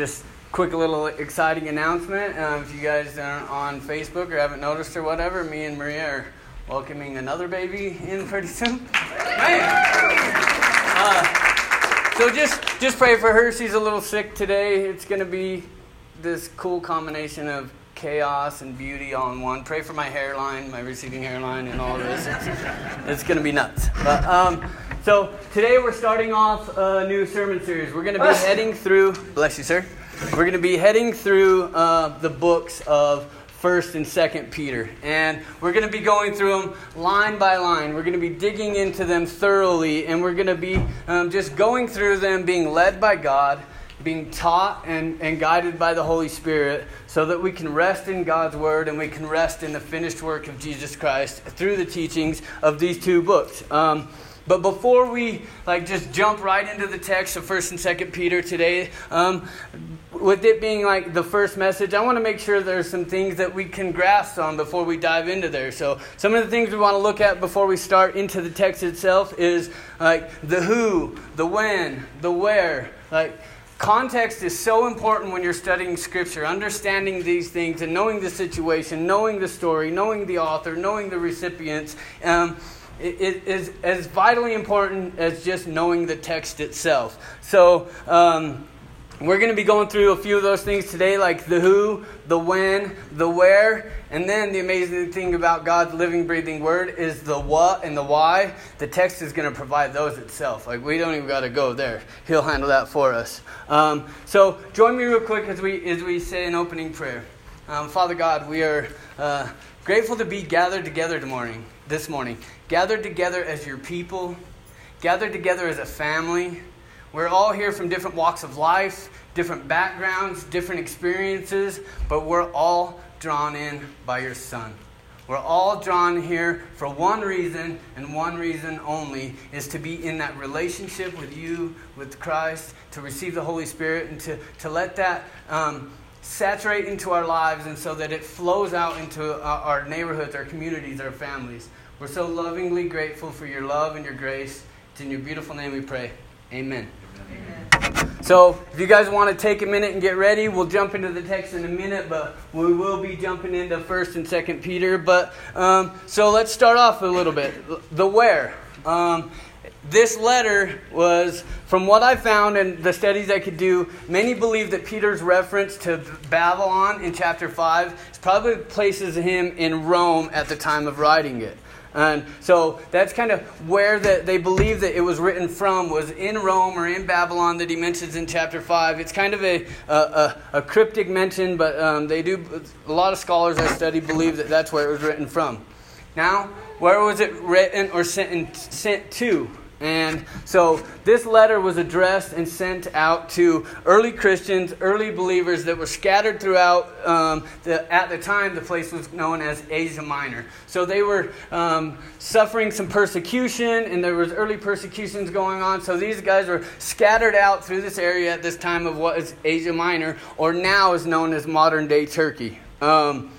just quick little exciting announcement. Um, if you guys aren't on Facebook or haven't noticed or whatever, me and Maria are welcoming another baby in pretty soon. Uh, so just just pray for her. She's a little sick today. It's going to be this cool combination of chaos and beauty all in one. Pray for my hairline, my receding hairline, and all this. It's, it's going to be nuts. But um, so today we're starting off a new sermon series. We're going to be heading through. Bless you, sir. We're going to be heading through uh, the books of First and Second Peter, and we're going to be going through them line by line. We're going to be digging into them thoroughly, and we're going to be um, just going through them, being led by God, being taught and, and guided by the Holy Spirit, so that we can rest in God's Word and we can rest in the finished work of Jesus Christ through the teachings of these two books. Um, but before we like just jump right into the text of First and Second Peter today, um, with it being like the first message, I want to make sure there's some things that we can grasp on before we dive into there. So, some of the things we want to look at before we start into the text itself is like the who, the when, the where. Like, context is so important when you're studying scripture understanding these things and knowing the situation knowing the story knowing the author knowing the recipients um, it, is as vitally important as just knowing the text itself so um, we're going to be going through a few of those things today, like the who, the when, the where, and then the amazing thing about God's living, breathing word is the what and the why. The text is going to provide those itself. Like, we don't even got to go there, He'll handle that for us. Um, so, join me real quick as we, as we say an opening prayer. Um, Father God, we are uh, grateful to be gathered together morning, this morning, gathered together as your people, gathered together as a family. We're all here from different walks of life, different backgrounds, different experiences, but we're all drawn in by your Son. We're all drawn here for one reason and one reason only is to be in that relationship with you, with Christ, to receive the Holy Spirit, and to, to let that um, saturate into our lives and so that it flows out into our, our neighborhoods, our communities, our families. We're so lovingly grateful for your love and your grace. It's in your beautiful name we pray. Amen. So, if you guys want to take a minute and get ready, we'll jump into the text in a minute, but we will be jumping into First and Second Peter. But um, so let's start off a little bit. The where. Um, this letter was, from what I found and the studies I could do, many believe that Peter's reference to Babylon in chapter 5 probably places him in Rome at the time of writing it. And so that's kind of where the, they believe that it was written from, was in Rome or in Babylon that he mentions in chapter 5. It's kind of a, a, a cryptic mention, but um, they do, a lot of scholars I study believe that that's where it was written from. Now, where was it written or sent, sent to? And so this letter was addressed and sent out to early Christians, early believers that were scattered throughout, um, the, at the time, the place was known as Asia Minor. So they were um, suffering some persecution, and there was early persecutions going on. So these guys were scattered out through this area at this time of what is Asia Minor, or now is known as modern day Turkey. Um,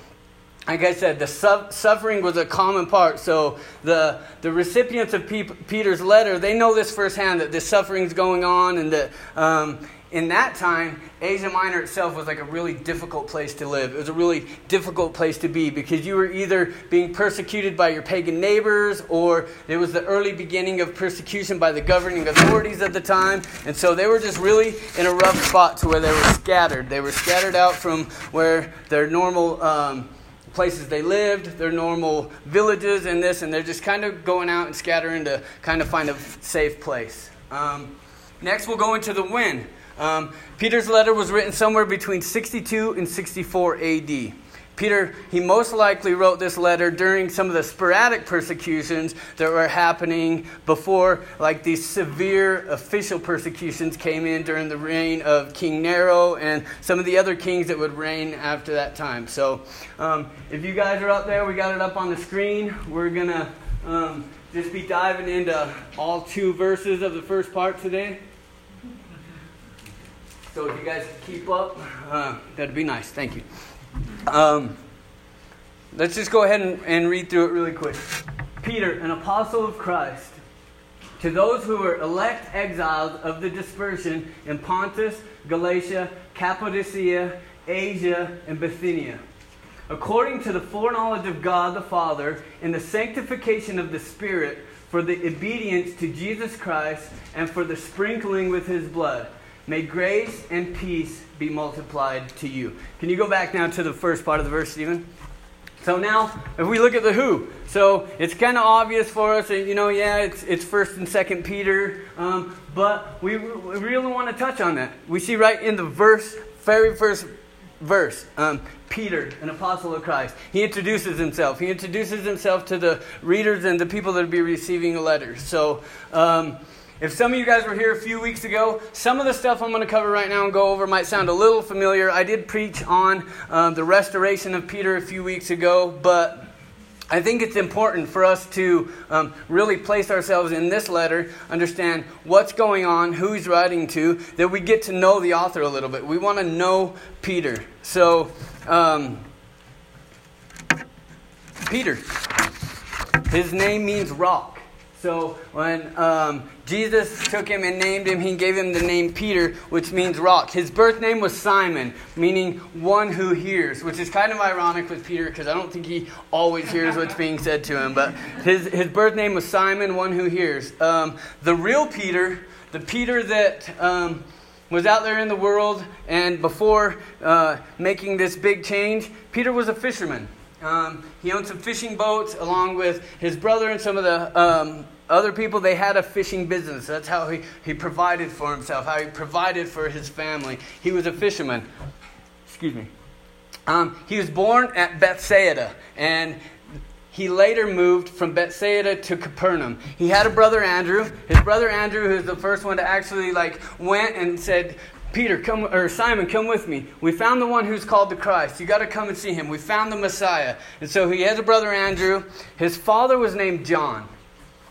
like I said, the su- suffering was a common part. So the, the recipients of Peter's letter, they know this firsthand that this suffering is going on, and that um, in that time, Asia Minor itself was like a really difficult place to live. It was a really difficult place to be because you were either being persecuted by your pagan neighbors, or it was the early beginning of persecution by the governing authorities at the time. And so they were just really in a rough spot to where they were scattered. They were scattered out from where their normal. Um, places they lived, their normal villages, and this, and they're just kind of going out and scattering to kind of find a safe place. Um, next, we'll go into the wind. Um, Peter's letter was written somewhere between 62 and 64 AD. Peter, he most likely wrote this letter during some of the sporadic persecutions that were happening before, like these severe official persecutions came in during the reign of King Nero and some of the other kings that would reign after that time. So, um, if you guys are up there, we got it up on the screen. We're going to um, just be diving into all two verses of the first part today. So, if you guys keep up, uh, that'd be nice. Thank you. Um, let's just go ahead and, and read through it really quick. Peter, an apostle of Christ, to those who were elect exiles of the dispersion in Pontus, Galatia, Cappadocia, Asia, and Bithynia, according to the foreknowledge of God the Father, in the sanctification of the Spirit, for the obedience to Jesus Christ, and for the sprinkling with his blood. May grace and peace be multiplied to you. Can you go back now to the first part of the verse, Stephen? So now, if we look at the who, so it's kind of obvious for us, and you know, yeah, it's, it's First and Second Peter, um, but we, we really want to touch on that. We see right in the verse, very first verse, um, Peter, an apostle of Christ. He introduces himself. He introduces himself to the readers and the people that will be receiving the letters. So, um, if some of you guys were here a few weeks ago, some of the stuff I'm going to cover right now and go over might sound a little familiar. I did preach on um, the restoration of Peter a few weeks ago, but I think it's important for us to um, really place ourselves in this letter, understand what's going on, who he's writing to, that we get to know the author a little bit. We want to know Peter. So, um, Peter, his name means rock. So when um, Jesus took him and named him, he gave him the name Peter, which means rock. His birth name was Simon, meaning one who hears, which is kind of ironic with Peter because I don't think he always hears what's being said to him. But his, his birth name was Simon, one who hears. Um, the real Peter, the Peter that. Um, was out there in the world, and before uh, making this big change, Peter was a fisherman. Um, he owned some fishing boats along with his brother and some of the um, other people. They had a fishing business. That's how he, he provided for himself, how he provided for his family. He was a fisherman. Excuse me. Um, he was born at Bethsaida, and he later moved from Bethsaida to Capernaum. He had a brother Andrew. His brother Andrew, who's the first one to actually like went and said, Peter, come or Simon, come with me. We found the one who's called the Christ. You got to come and see him. We found the Messiah. And so he has a brother Andrew. His father was named John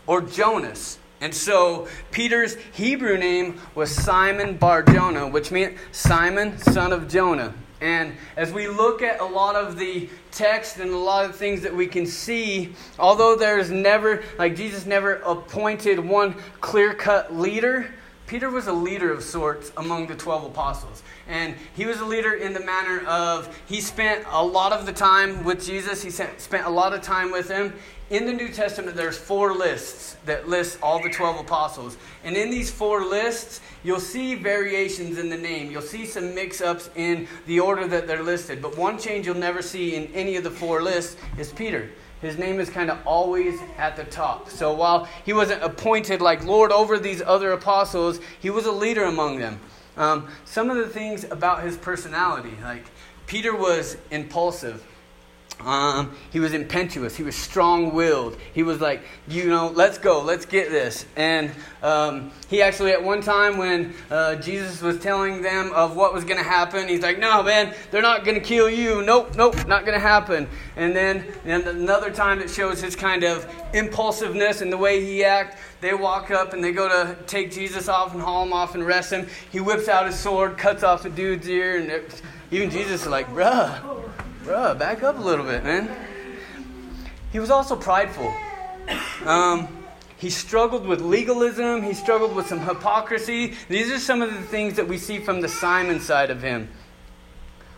or Jonas. And so Peter's Hebrew name was Simon Bar Jonah, which meant Simon, son of Jonah. And as we look at a lot of the text and a lot of things that we can see, although there's never, like Jesus never appointed one clear cut leader, Peter was a leader of sorts among the 12 apostles. And he was a leader in the manner of he spent a lot of the time with Jesus, he spent a lot of time with him. In the New Testament, there's four lists that list all the 12 apostles. And in these four lists, you'll see variations in the name. You'll see some mix ups in the order that they're listed. But one change you'll never see in any of the four lists is Peter his name is kind of always at the top. So while he wasn't appointed like Lord over these other apostles, he was a leader among them. Um, some of the things about his personality, like Peter was impulsive. Um, he was impetuous. He was strong willed. He was like, you know, let's go, let's get this. And um, he actually, at one time, when uh, Jesus was telling them of what was going to happen, he's like, no, man, they're not going to kill you. Nope, nope, not going to happen. And then and another time that shows his kind of impulsiveness and the way he acts, they walk up and they go to take Jesus off and haul him off and arrest him. He whips out his sword, cuts off a dude's ear, and even Jesus is like, bruh Bruh, back up a little bit, man. He was also prideful. Um, he struggled with legalism. He struggled with some hypocrisy. These are some of the things that we see from the Simon side of him.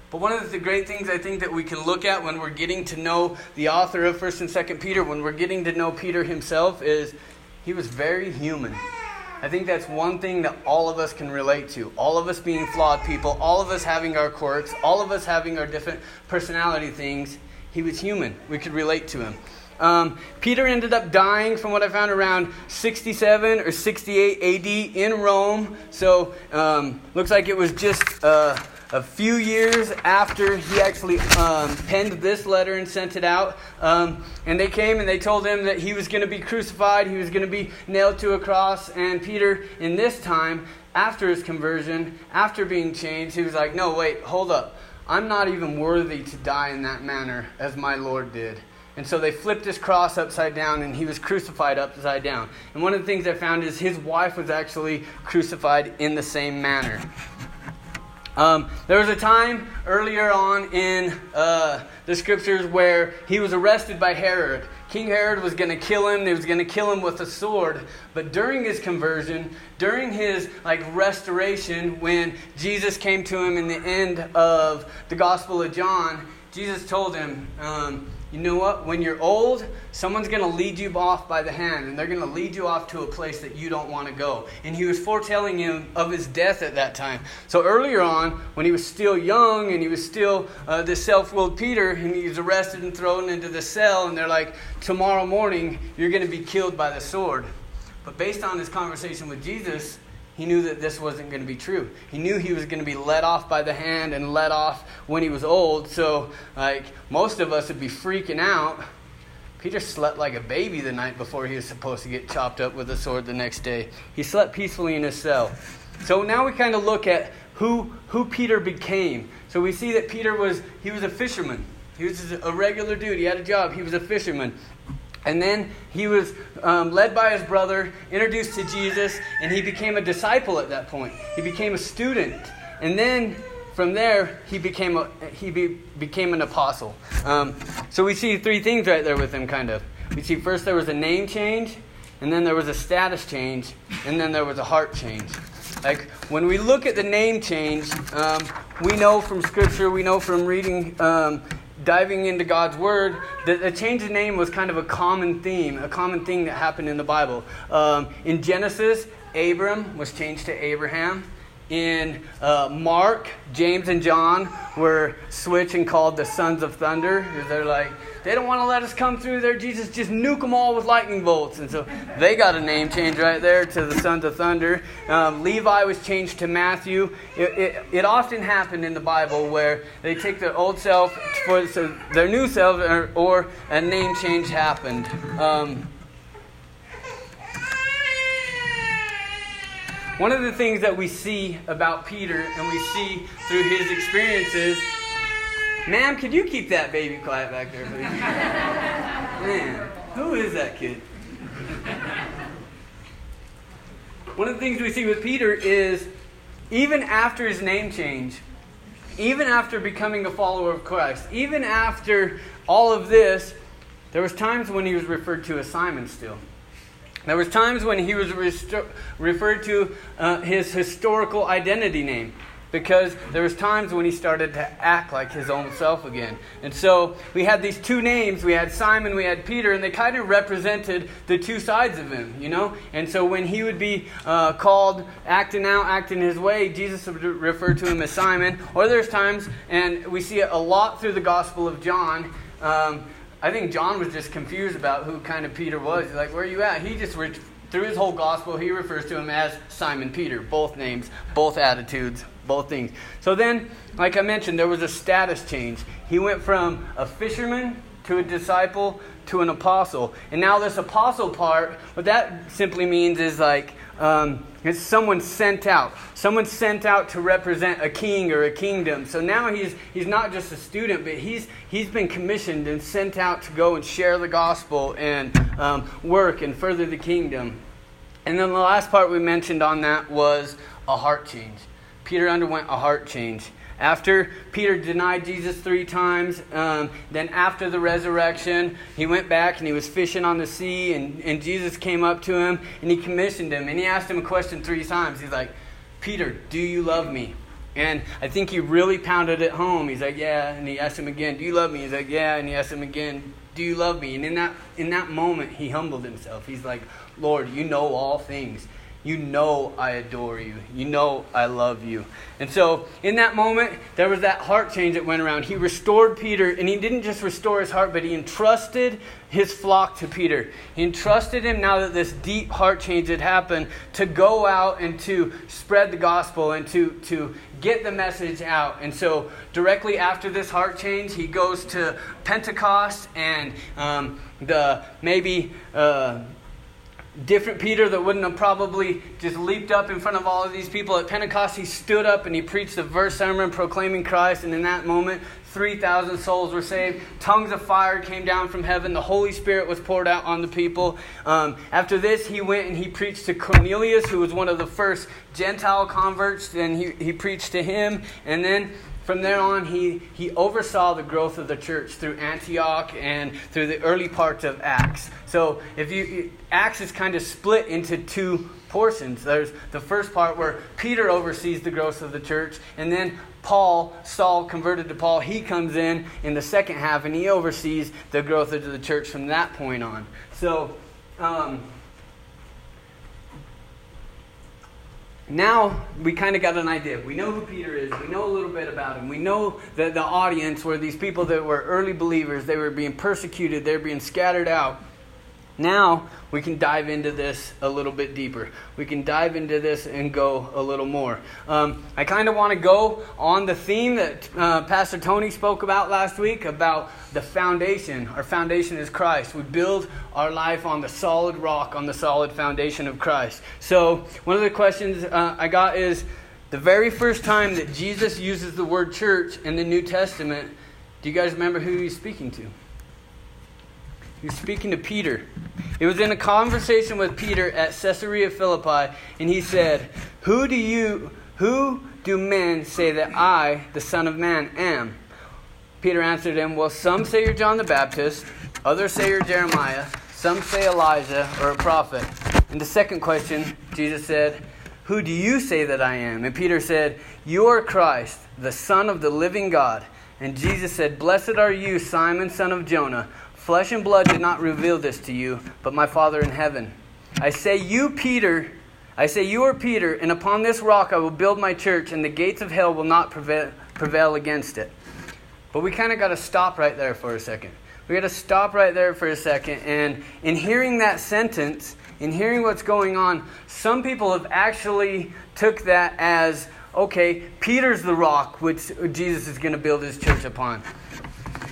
But one of the great things I think that we can look at when we're getting to know the author of 1st and 2nd Peter, when we're getting to know Peter himself, is he was very human. I think that's one thing that all of us can relate to. All of us being flawed people, all of us having our quirks, all of us having our different personality things. He was human. We could relate to him. Um, Peter ended up dying, from what I found, around 67 or 68 AD in Rome. So, um, looks like it was just uh, a few years after he actually um, penned this letter and sent it out. Um, and they came and they told him that he was going to be crucified, he was going to be nailed to a cross. And Peter, in this time, after his conversion, after being changed, he was like, No, wait, hold up. I'm not even worthy to die in that manner as my Lord did. And so they flipped his cross upside down and he was crucified upside down. And one of the things I found is his wife was actually crucified in the same manner. Um, there was a time earlier on in uh, the scriptures where he was arrested by Herod, King Herod was going to kill him. He was going to kill him with a sword. But during his conversion, during his like restoration, when Jesus came to him in the end of the Gospel of John, Jesus told him, um, you know what? When you're old, someone's going to lead you off by the hand, and they're going to lead you off to a place that you don't want to go. And he was foretelling him of his death at that time. So earlier on, when he was still young and he was still uh, self willed Peter, and he was arrested and thrown into the cell, and they're like, tomorrow morning, you're going to be killed by the sword. But based on his conversation with Jesus, he knew that this wasn't going to be true. He knew he was going to be let off by the hand and let off when he was old. So, like, most of us would be freaking out. Peter slept like a baby the night before he was supposed to get chopped up with a sword the next day. He slept peacefully in his cell. So now we kind of look at who, who Peter became. So we see that Peter was, he was a fisherman. He was a regular dude. He had a job. He was a fisherman. And then he was um, led by his brother, introduced to Jesus, and he became a disciple at that point. He became a student. And then from there, he became, a, he be, became an apostle. Um, so we see three things right there with him, kind of. We see first there was a name change, and then there was a status change, and then there was a heart change. Like when we look at the name change, um, we know from Scripture, we know from reading um, diving into God's Word, the, change of name was kind of a common theme, a common thing that happened in the Bible. Um, in Genesis, Abram was changed to Abraham. In uh, Mark, James and John were switched and called the sons of thunder. They're like, they don't want to let us come through there. Jesus, just nuke them all with lightning bolts. And so they got a name change right there to the sons of thunder. Um, Levi was changed to Matthew. It, it, it, often happened in the Bible where they take their old self for so their new self, or, or a name change happened. Um, one of the things that we see about Peter and we see through his experiences Ma'am, could you keep that baby quiet back there, please? Man, who is that kid? One of the things we see with Peter is even after his name change, even after becoming a follower of Christ, even after all of this, there was times when he was referred to as Simon still. There was times when he was referred to uh, his historical identity name because there was times when he started to act like his own self again. And so we had these two names. We had Simon, we had Peter, and they kind of represented the two sides of him, you know? And so when he would be uh, called acting out, acting his way, Jesus would refer to him as Simon. Or there's times, and we see it a lot through the Gospel of John. Um, I think John was just confused about who kind of Peter was. He's like, where are you at? He just, through his whole gospel, he refers to him as Simon Peter. Both names, both attitudes, both things. So then, like I mentioned, there was a status change. He went from a fisherman to a disciple to an apostle. And now, this apostle part, what that simply means is like um, it's someone sent out. Someone sent out to represent a king or a kingdom. So now he's, he's not just a student, but he's, he's been commissioned and sent out to go and share the gospel and um, work and further the kingdom. And then the last part we mentioned on that was a heart change. Peter underwent a heart change. After Peter denied Jesus three times, um, then after the resurrection, he went back and he was fishing on the sea, and, and Jesus came up to him and he commissioned him. And he asked him a question three times. He's like, Peter, do you love me? And I think he really pounded it home. He's like, Yeah. And he asked him again, Do you love me? He's like, Yeah. And he asked him again, Do you love me? And in that, in that moment, he humbled himself. He's like, Lord, you know all things. You know I adore you. You know I love you. And so, in that moment, there was that heart change that went around. He restored Peter, and he didn't just restore his heart, but he entrusted his flock to Peter. He entrusted him, now that this deep heart change had happened, to go out and to spread the gospel and to, to get the message out. And so, directly after this heart change, he goes to Pentecost and um, the maybe. Uh, different Peter that wouldn't have probably just leaped up in front of all of these people at Pentecost. He stood up and he preached the verse sermon proclaiming Christ, and in that moment, 3,000 souls were saved. Tongues of fire came down from heaven. The Holy Spirit was poured out on the people. Um, after this, he went and he preached to Cornelius, who was one of the first Gentile converts, and he, he preached to him. And then from there on, he, he oversaw the growth of the church through Antioch and through the early parts of Acts. So, if you Acts is kind of split into two portions. There's the first part where Peter oversees the growth of the church, and then Paul, Saul converted to Paul, he comes in in the second half and he oversees the growth of the church from that point on. So, um, now we kind of got an idea. We know who Peter is. We know a little bit about him. We know that the audience were these people that were early believers. They were being persecuted, they were being scattered out. Now we can dive into this a little bit deeper. We can dive into this and go a little more. Um, I kind of want to go on the theme that uh, Pastor Tony spoke about last week about the foundation. Our foundation is Christ. We build our life on the solid rock, on the solid foundation of Christ. So, one of the questions uh, I got is the very first time that Jesus uses the word church in the New Testament, do you guys remember who he's speaking to? He's speaking to Peter. It was in a conversation with Peter at Caesarea Philippi, and he said, Who do you who do men say that I, the Son of Man, am? Peter answered him, Well, some say you're John the Baptist, others say you're Jeremiah, some say Elijah or a prophet. And the second question, Jesus said, Who do you say that I am? And Peter said, You are Christ, the Son of the living God. And Jesus said, Blessed are you, Simon, son of Jonah. Flesh and blood did not reveal this to you, but my Father in heaven. I say, You, Peter, I say, You are Peter, and upon this rock I will build my church, and the gates of hell will not prevail, prevail against it. But we kind of got to stop right there for a second. We got to stop right there for a second. And in hearing that sentence, in hearing what's going on, some people have actually took that as okay, Peter's the rock which Jesus is going to build his church upon.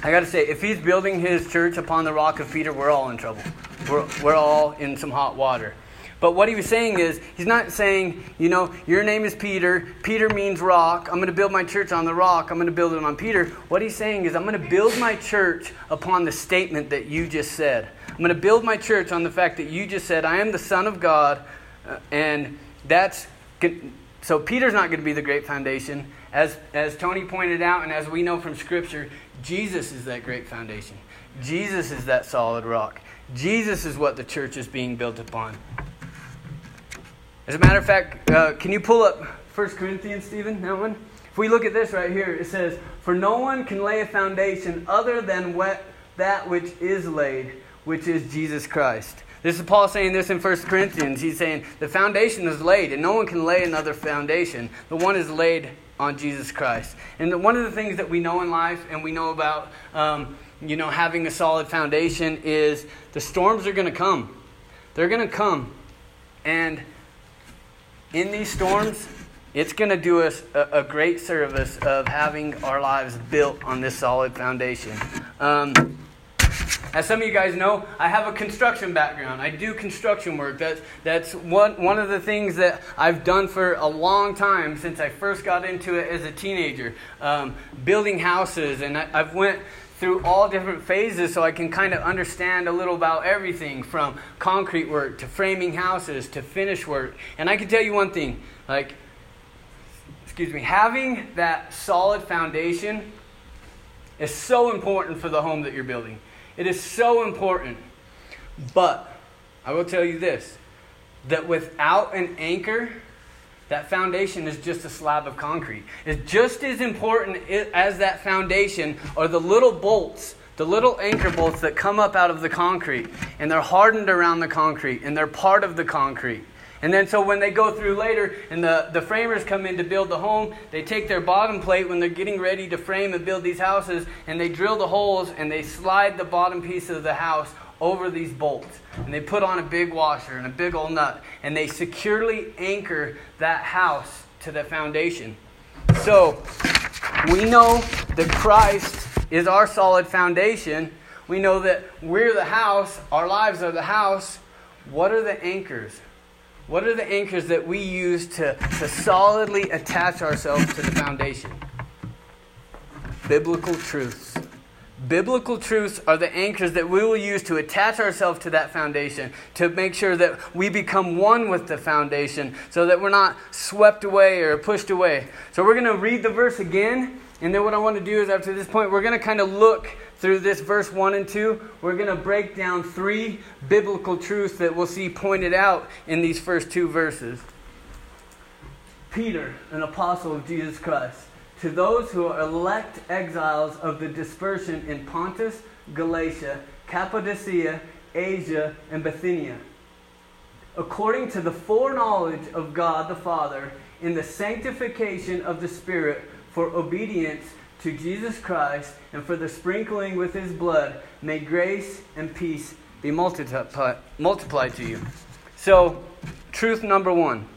I got to say, if he's building his church upon the rock of Peter, we're all in trouble. We're, we're all in some hot water. But what he was saying is, he's not saying, you know, your name is Peter. Peter means rock. I'm going to build my church on the rock. I'm going to build it on Peter. What he's saying is, I'm going to build my church upon the statement that you just said. I'm going to build my church on the fact that you just said, I am the Son of God. Uh, and that's. So Peter's not going to be the great foundation. As, as Tony pointed out, and as we know from Scripture, Jesus is that great foundation. Jesus is that solid rock. Jesus is what the church is being built upon. As a matter of fact, uh, can you pull up 1 Corinthians, Stephen? That one? If we look at this right here, it says, For no one can lay a foundation other than what, that which is laid, which is Jesus Christ. This is Paul saying this in 1 Corinthians. He's saying, The foundation is laid, and no one can lay another foundation. The one is laid on Jesus Christ. And one of the things that we know in life and we know about, um, you know, having a solid foundation is the storms are going to come. They're going to come. And in these storms, it's going to do us a, a, great service of having our lives built on this solid foundation. Um, as some of you guys know, I have a construction background. I do construction work. That's, that's one, one of the things that I've done for a long time since I first got into it as a teenager. Um, building houses, and I, I've went through all different phases so I can kind of understand a little about everything from concrete work to framing houses to finish work. And I can tell you one thing, like, excuse me, having that solid foundation is so important for the home that you're building. It is so important. But I will tell you this that without an anchor, that foundation is just a slab of concrete. It's just as important as that foundation are the little bolts, the little anchor bolts that come up out of the concrete, and they're hardened around the concrete, and they're part of the concrete. And then, so when they go through later and the, the framers come in to build the home, they take their bottom plate when they're getting ready to frame and build these houses, and they drill the holes and they slide the bottom piece of the house over these bolts. And they put on a big washer and a big old nut, and they securely anchor that house to the foundation. So, we know that Christ is our solid foundation. We know that we're the house, our lives are the house. What are the anchors? What are the anchors that we use to, to solidly attach ourselves to the foundation? biblical truths. Biblical truths are the anchors that we will use to attach ourselves to that foundation, to make sure that we become one with the foundation, so that we're not swept away or pushed away. So we're going to read the verse again, and then what I want to do is after this point, we're going to kind of look through this verse 1 and 2. We're going to break down three biblical truths that we'll see pointed out in these first two verses. Peter, an apostle of Jesus Christ to those who are elect exiles of the dispersion in Pontus, Galatia, Cappadocia, Asia, and Bithynia, according to the foreknowledge of God the Father, in the sanctification of the Spirit, for obedience to Jesus Christ, and for the sprinkling with his blood, may grace and peace be multiplied, to you. So, truth number one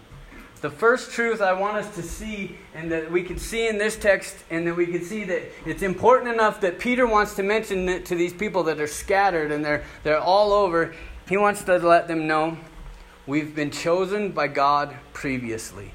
the first truth I want us to see, and that we can see in this text, and that we can see that it's important enough that Peter wants to mention it to these people that are scattered and they're, they're all over. He wants to let them know we've been chosen by God previously.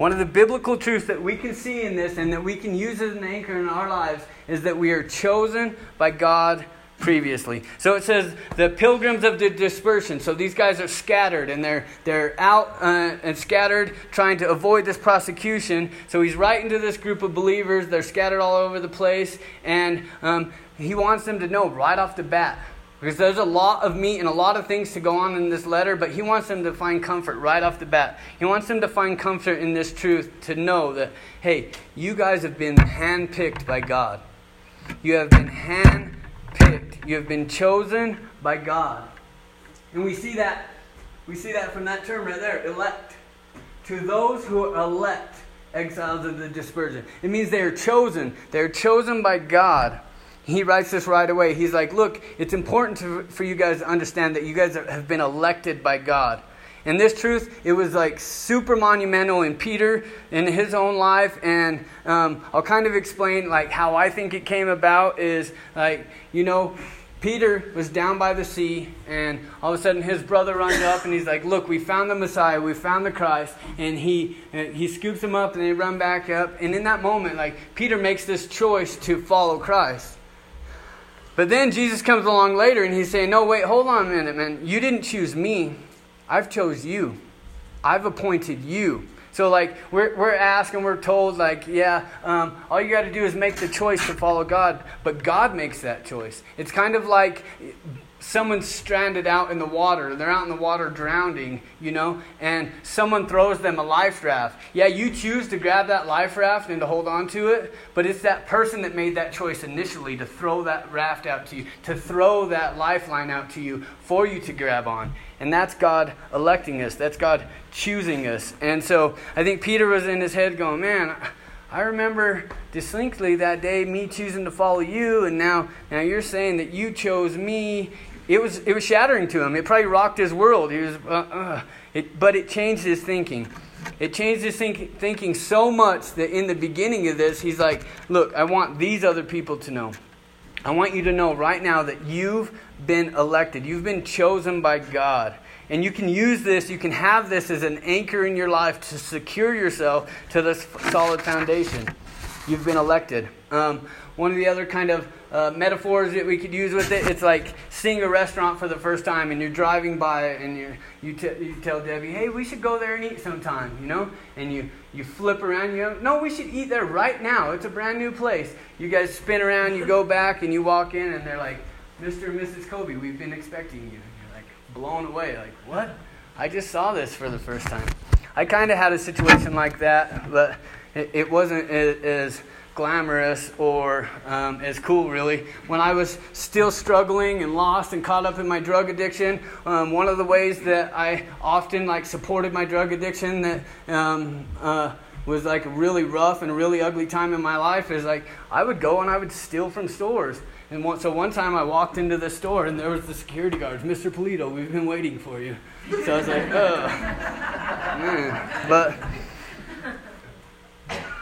One of the biblical truths that we can see in this and that we can use as an anchor in our lives is that we are chosen by God previously. So it says the pilgrims of the dispersion. So these guys are scattered and they're they're out uh, and scattered trying to avoid this prosecution. So he's writing to this group of believers. They're scattered all over the place, and um, he wants them to know right off the bat. Because there's a lot of meat and a lot of things to go on in this letter, but he wants them to find comfort right off the bat. He wants them to find comfort in this truth to know that, hey, you guys have been handpicked by God. You have been hand picked. You have been chosen by God. And we see that we see that from that term right there, elect. To those who are elect, exiles of the dispersion. It means they are chosen. They're chosen by God. He writes this right away. He's like, Look, it's important to, for you guys to understand that you guys have been elected by God. And this truth, it was like super monumental in Peter in his own life. And um, I'll kind of explain like how I think it came about is like, you know, Peter was down by the sea, and all of a sudden his brother runs up and he's like, Look, we found the Messiah, we found the Christ. And he, he scoops him up and they run back up. And in that moment, like, Peter makes this choice to follow Christ. But then Jesus comes along later and he's saying, No, wait, hold on a minute, man. You didn't choose me. I've chose you. I've appointed you. So like we're we're asked and we're told like yeah um, all you got to do is make the choice to follow God, but God makes that choice. It's kind of like someone's stranded out in the water. They're out in the water drowning, you know, and someone throws them a life raft. Yeah, you choose to grab that life raft and to hold on to it, but it's that person that made that choice initially to throw that raft out to you, to throw that lifeline out to you for you to grab on. And that's God electing us. That's God choosing us. And so I think Peter was in his head going, man, I remember distinctly that day me choosing to follow you, and now, now you're saying that you chose me it was, it was shattering to him. It probably rocked his world. He was, uh, uh. It, but it changed his thinking. It changed his think, thinking so much that in the beginning of this, he's like, Look, I want these other people to know. I want you to know right now that you've been elected, you've been chosen by God. And you can use this, you can have this as an anchor in your life to secure yourself to this solid foundation. You've been elected. Um, one of the other kind of uh, metaphors that we could use with it, it's like seeing a restaurant for the first time and you're driving by it and you you, t- you tell Debbie, hey, we should go there and eat sometime, you know? And you, you flip around, you go, no, we should eat there right now. It's a brand new place. You guys spin around, you go back, and you walk in, and they're like, Mr. and Mrs. Kobe, we've been expecting you. And you're like blown away, like, what? I just saw this for the first time. I kind of had a situation like that, but it, it wasn't as glamorous or um, as cool, really. When I was still struggling and lost and caught up in my drug addiction, um, one of the ways that I often like supported my drug addiction that um, uh, was like a really rough and really ugly time in my life is like I would go and I would steal from stores. And one, so one time I walked into the store and there was the security guards, Mr. Polito, we've been waiting for you. So I was like, oh, man. But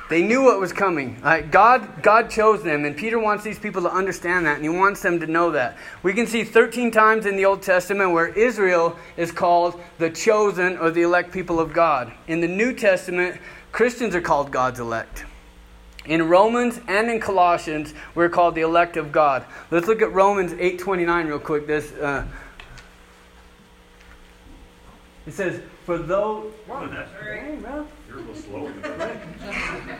they knew what was coming. Right? God, God chose them, and Peter wants these people to understand that, and he wants them to know that. We can see 13 times in the Old Testament where Israel is called the chosen or the elect people of God. In the New Testament, Christians are called God's elect. In Romans and in Colossians, we're called the elect of God. Let's look at Romans 8:29 real quick. This uh, it says, "For though." Whoa, that's Hey. You're a little slow.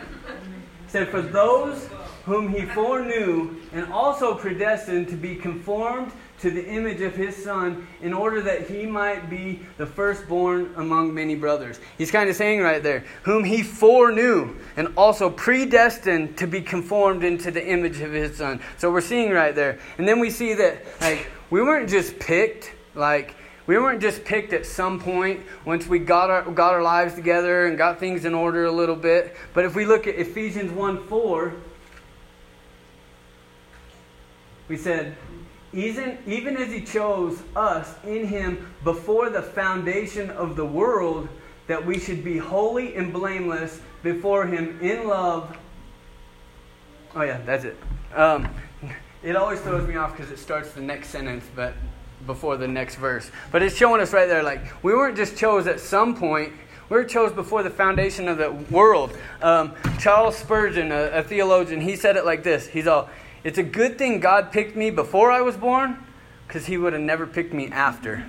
said, For those whom he foreknew and also predestined to be conformed to the image of his son, in order that he might be the firstborn among many brothers. He's kind of saying right there, whom he foreknew and also predestined to be conformed into the image of his son. So we're seeing right there. And then we see that, like, we weren't just picked, like, we weren't just picked at some point once we got our, got our lives together and got things in order a little bit. But if we look at Ephesians 1 4, we said, even, even as he chose us in him before the foundation of the world, that we should be holy and blameless before him in love. Oh, yeah, that's it. Um, it always throws me off because it starts the next sentence, but before the next verse. But it's showing us right there, like, we weren't just chose at some point. We were chose before the foundation of the world. Um, Charles Spurgeon, a, a theologian, he said it like this. He's all, it's a good thing God picked me before I was born, because he would have never picked me after.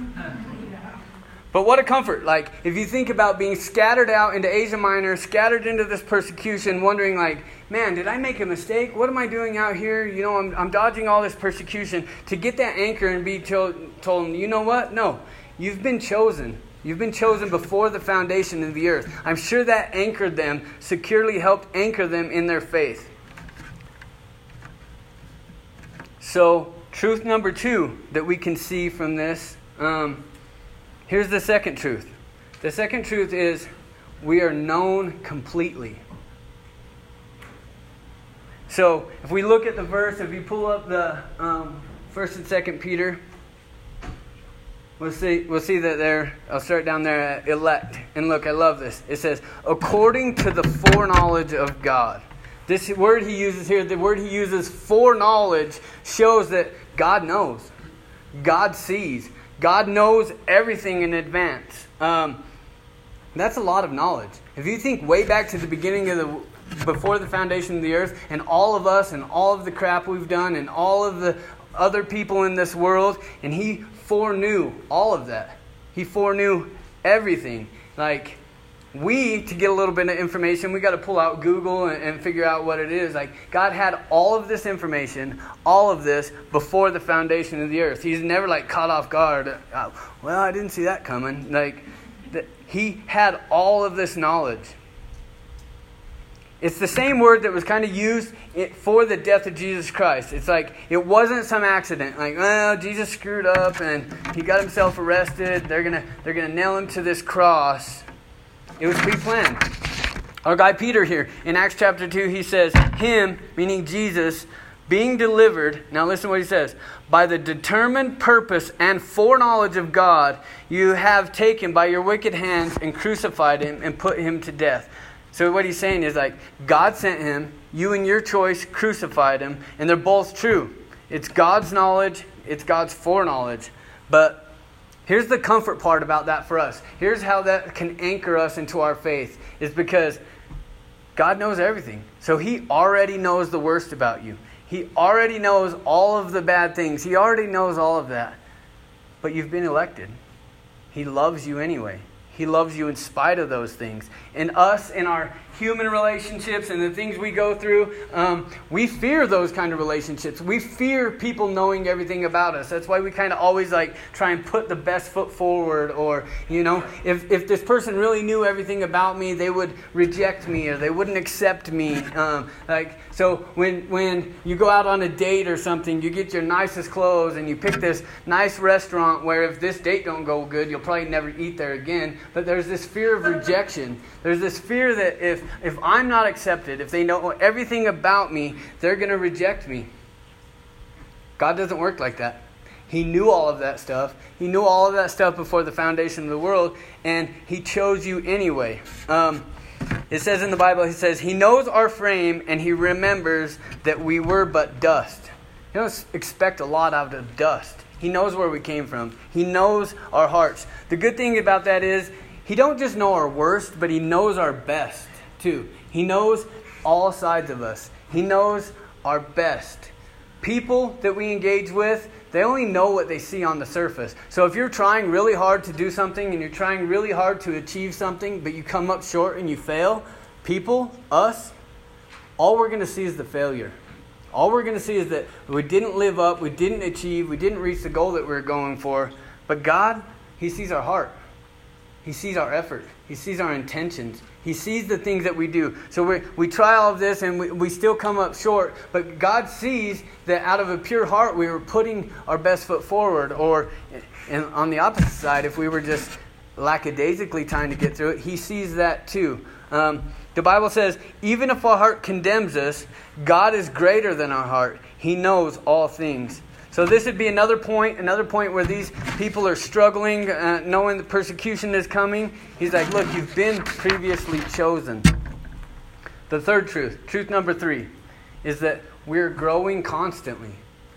But what a comfort. Like, if you think about being scattered out into Asia Minor, scattered into this persecution, wondering, like, man, did I make a mistake? What am I doing out here? You know, I'm, I'm dodging all this persecution. To get that anchor and be told, told, you know what? No, you've been chosen. You've been chosen before the foundation of the earth. I'm sure that anchored them, securely helped anchor them in their faith. So, truth number two that we can see from this um, here's the second truth. The second truth is we are known completely. So, if we look at the verse, if you pull up the um, first and second Peter, we'll see we'll see that there. I'll start down there at elect, and look, I love this. It says, according to the foreknowledge of God. This word he uses here, the word he uses foreknowledge, shows that God knows, God sees, God knows everything in advance. Um, that's a lot of knowledge. If you think way back to the beginning of the, before the foundation of the earth, and all of us, and all of the crap we've done, and all of the other people in this world, and He foreknew all of that. He foreknew everything. Like, we, to get a little bit of information, we got to pull out Google and, and, figure out what it is. Like, God had all of this information, all of this, before the foundation of the earth. He's never, like, caught off guard. Uh, well, I didn't see that coming. Like, the, He had all of this knowledge. It's the same word that was kind of used for the death of Jesus Christ. It's like it wasn't some accident. Like, well, Jesus screwed up and he got himself arrested. They're gonna they're gonna nail him to this cross. It was pre planned. Our guy Peter here in Acts chapter 2, he says, Him, meaning Jesus, being delivered, now listen what he says, by the determined purpose and foreknowledge of God, you have taken by your wicked hands and crucified him and put him to death. So what he's saying is like, God sent him, you and your choice crucified him, and they're both true. It's God's knowledge, it's God's foreknowledge. But Here's the comfort part about that for us. Here's how that can anchor us into our faith is because God knows everything. So he already knows the worst about you. He already knows all of the bad things. He already knows all of that. But you've been elected. He loves you anyway. He loves you in spite of those things. And us, in our human relationships and the things we go through, um, we fear those kind of relationships. We fear people knowing everything about us. That's why we kind of always like try and put the best foot forward. Or, you know, if, if this person really knew everything about me, they would reject me or they wouldn't accept me. Um, like, so when, when you go out on a date or something, you get your nicest clothes and you pick this nice restaurant where if this date don't go good, you'll probably never eat there again. But there's this fear of rejection. There's this fear that if if I'm not accepted, if they know everything about me, they're going to reject me. God doesn't work like that. He knew all of that stuff. He knew all of that stuff before the foundation of the world, and He chose you anyway. Um, it says in the Bible, He says, He knows our frame, and He remembers that we were but dust. You don't expect a lot out of dust. He knows where we came from. He knows our hearts. The good thing about that is, He don't just know our worst, but He knows our best too. He knows all sides of us. He knows our best. People that we engage with, they only know what they see on the surface. So if you're trying really hard to do something and you're trying really hard to achieve something, but you come up short and you fail, people, us, all we're going to see is the failure. All we're going to see is that we didn't live up, we didn't achieve, we didn't reach the goal that we are going for. But God, He sees our heart. He sees our effort. He sees our intentions. He sees the things that we do. So we, we try all of this and we, we still come up short. But God sees that out of a pure heart, we were putting our best foot forward. Or and on the opposite side, if we were just lackadaisically trying to get through it, He sees that too. Um, the Bible says, even if our heart condemns us, God is greater than our heart. He knows all things. So this would be another point, another point where these people are struggling, uh, knowing the persecution is coming. He's like, look, you've been previously chosen. The third truth, truth number three, is that we're growing constantly.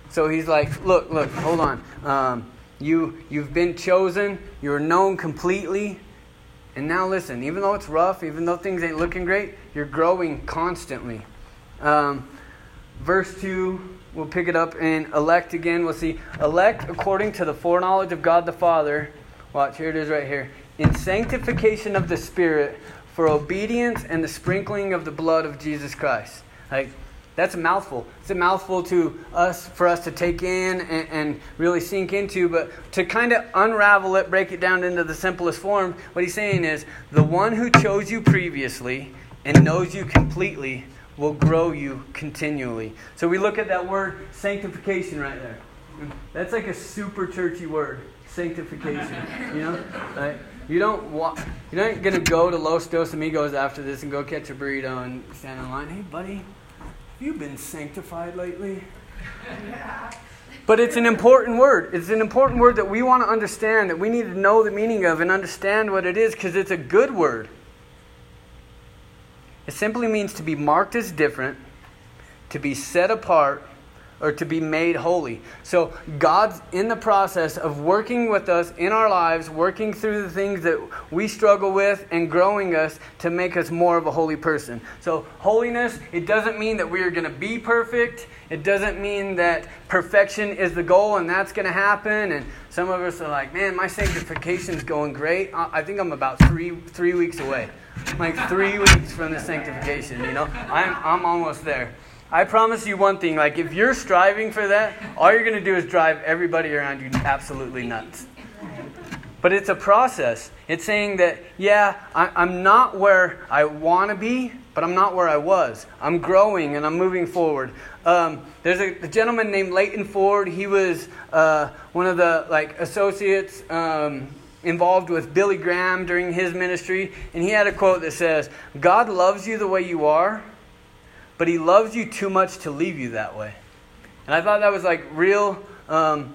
So he's like, look, look, hold on. Um, you, you've been chosen. You're known completely. And now listen, even though it's rough, even though things ain't looking great, you're growing constantly. Um, verse 2 We'll pick it up in elect again. We'll see elect according to the foreknowledge of God the Father. Watch, here it is right here. In sanctification of the Spirit for obedience and the sprinkling of the blood of Jesus Christ. Like, that's a mouthful. It's a mouthful to us for us to take in and, and really sink into, but to kind of unravel it, break it down into the simplest form, what he's saying is the one who chose you previously and knows you completely will grow you continually. So we look at that word sanctification right there. That's like a super churchy word, sanctification. You know, right? You don't walk. You're not gonna go to Los Dos Amigos after this and go catch a burrito and stand in line. Hey, buddy, have you been sanctified lately? But it's an important word. It's an important word that we want to understand, that we need to know the meaning of and understand what it is because it's a good word. It simply means to be marked as different, to be set apart, or to be made holy. So God's in the process of working with us in our lives, working through the things that we struggle with and growing us to make us more of a holy person. So holiness, it doesn't mean that we are going to be perfect. It doesn't mean that perfection is the goal and that's going to happen. And some of us are like, man, my sanctification's going great. I think I'm about three, three weeks away. like three weeks from the sanctification, you know? I'm, I'm almost there. I promise you one thing like, if you're striving for that, all you're going to do is drive everybody around you absolutely nuts. But it's a process. It's saying that, yeah, I, am not where I want to be, but I'm not where I was. I'm growing and I'm moving forward. Um, there's a, a, gentleman named Leighton Ford. He was uh, one of the like associates um, involved with Billy Graham during his ministry, and he had a quote that says, "God loves you the way you are, but he loves you too much to leave you that way. And I thought that was like real, um,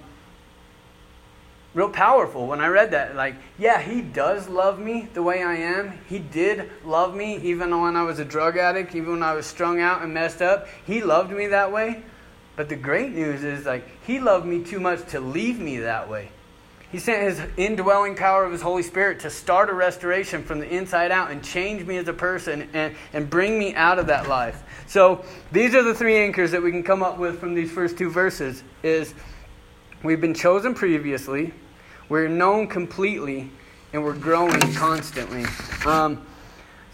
real powerful when I read that. Like, yeah, he does love me the way I am. He did love me even when I was a drug addict, even when I was strung out and messed up. He loved me that way. But the great news is, like, he loved me too much to leave me that way. He sent his indwelling power of his Holy Spirit to start a restoration from the inside out and change me as a person and, and bring me out of that life. So these are the three anchors that we can come up with from these first two verses is we've been chosen previously, we're known completely, and we're growing constantly. Um,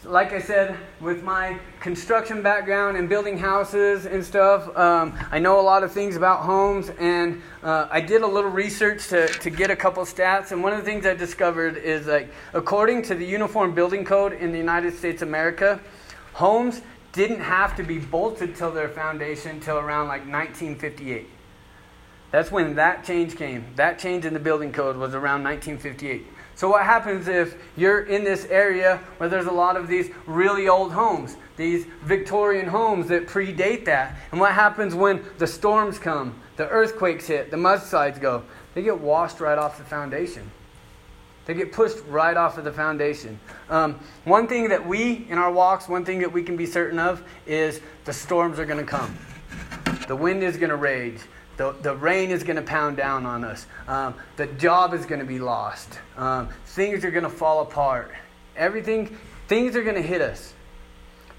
like I said, with my construction background and building houses and stuff, um, I know a lot of things about homes, and uh, I did a little research to, to get a couple stats. And one of the things I discovered is like, according to the Uniform Building Code in the United States of America, homes didn't have to be bolted to their foundation until around like 1958. That's when that change came. That change in the building code was around 1958. So, what happens if you're in this area where there's a lot of these really old homes, these Victorian homes that predate that? And what happens when the storms come, the earthquakes hit, the mudslides go? They get washed right off the foundation. They get pushed right off of the foundation. Um, one thing that we, in our walks, one thing that we can be certain of is the storms are going to come. The wind is going to rage. The, the rain is going to pound down on us. Um, the job is going to be lost. Um, things are going to fall apart. Everything, things are going to hit us.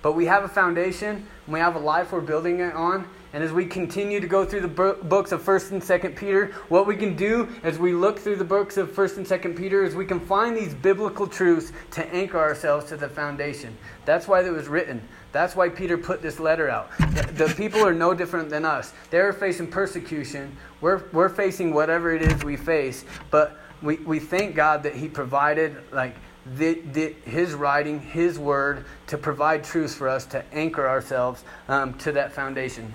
but we have a foundation and we have a life we're building it on. And as we continue to go through the books of 1st and 2nd Peter, what we can do as we look through the books of 1st and 2nd Peter is we can find these biblical truths to anchor ourselves to the foundation. That's why it was written. That's why Peter put this letter out. The people are no different than us. They're facing persecution. We're, we're facing whatever it is we face. But we, we thank God that He provided, like, the, the, his writing, his word, to provide truths for us to anchor ourselves um, to that foundation.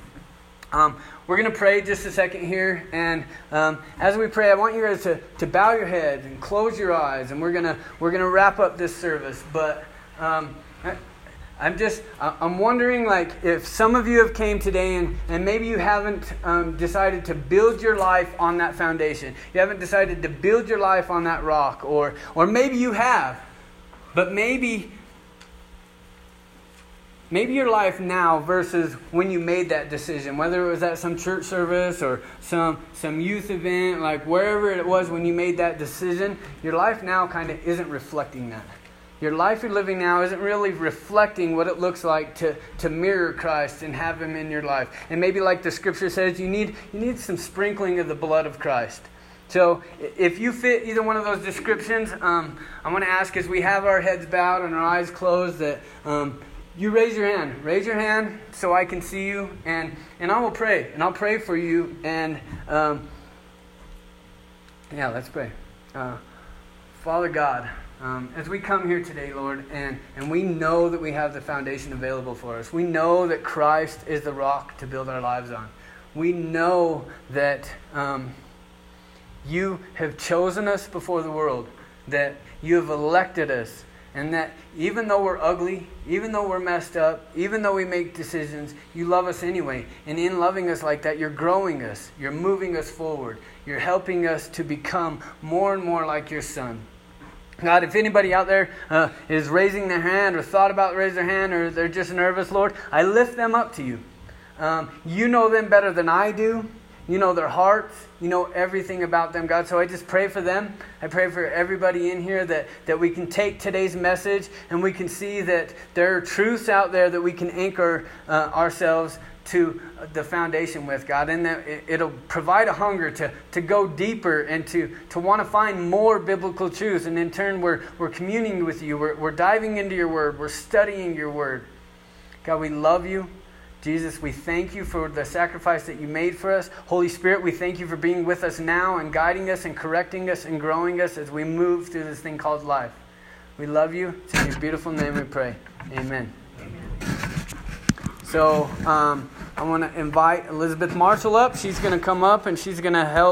Um, we're going to pray just a second here. And um, as we pray, I want you guys to, to bow your heads and close your eyes. And we're going to we're gonna wrap up this service. But um, I'm just, I'm wondering like if some of you have came today and, and maybe you haven't um, decided to build your life on that foundation. You haven't decided to build your life on that rock. Or, or maybe you have. But maybe maybe your life now versus when you made that decision whether it was at some church service or some some youth event like wherever it was when you made that decision your life now kind of isn't reflecting that your life you're living now isn't really reflecting what it looks like to, to mirror Christ and have him in your life. And maybe like the scripture says, you need you need some sprinkling of the blood of Christ. So if you fit either one of those descriptions, um, I want to ask as we have our heads bowed and our eyes closed that um, you raise your hand. Raise your hand so I can see you, and and I will pray, and I'll pray for you. And um, yeah, let's pray. Uh, Father God, um, as we come here today, Lord, and and we know that we have the foundation available for us. We know that Christ is the rock to build our lives on. We know that um, you have chosen us before the world. That you have elected us and that even though we're ugly, even though we're messed up, even though we make decisions, you love us anyway. And in loving us like that, you're growing us, you're moving us forward, you're helping us to become more and more like your Son. God, if anybody out there uh, is raising their hand or thought about raising their hand or they're just nervous, Lord, I lift them up to you. Um, you know them better than I do. You know their hearts. You know everything about them, God. So I just pray for them. I pray for everybody in here that, that we can take today's message and we can see that there are truths out there that we can anchor uh, ourselves to the foundation with, God. And that it'll provide a hunger to, to go deeper and to, to want to find more biblical truths. And in turn, we're, we're communing with you. We're, we're diving into your word. We're studying your word. God, we love you. Jesus, we thank you for the sacrifice that you made for us. Holy Spirit, we thank you for being with us now and guiding us and correcting us and growing us as we move through this thing called life. We love you. It's in your beautiful name we pray. Amen. So um, I want to invite Elizabeth Marshall up. She's going to come up and she's going to help.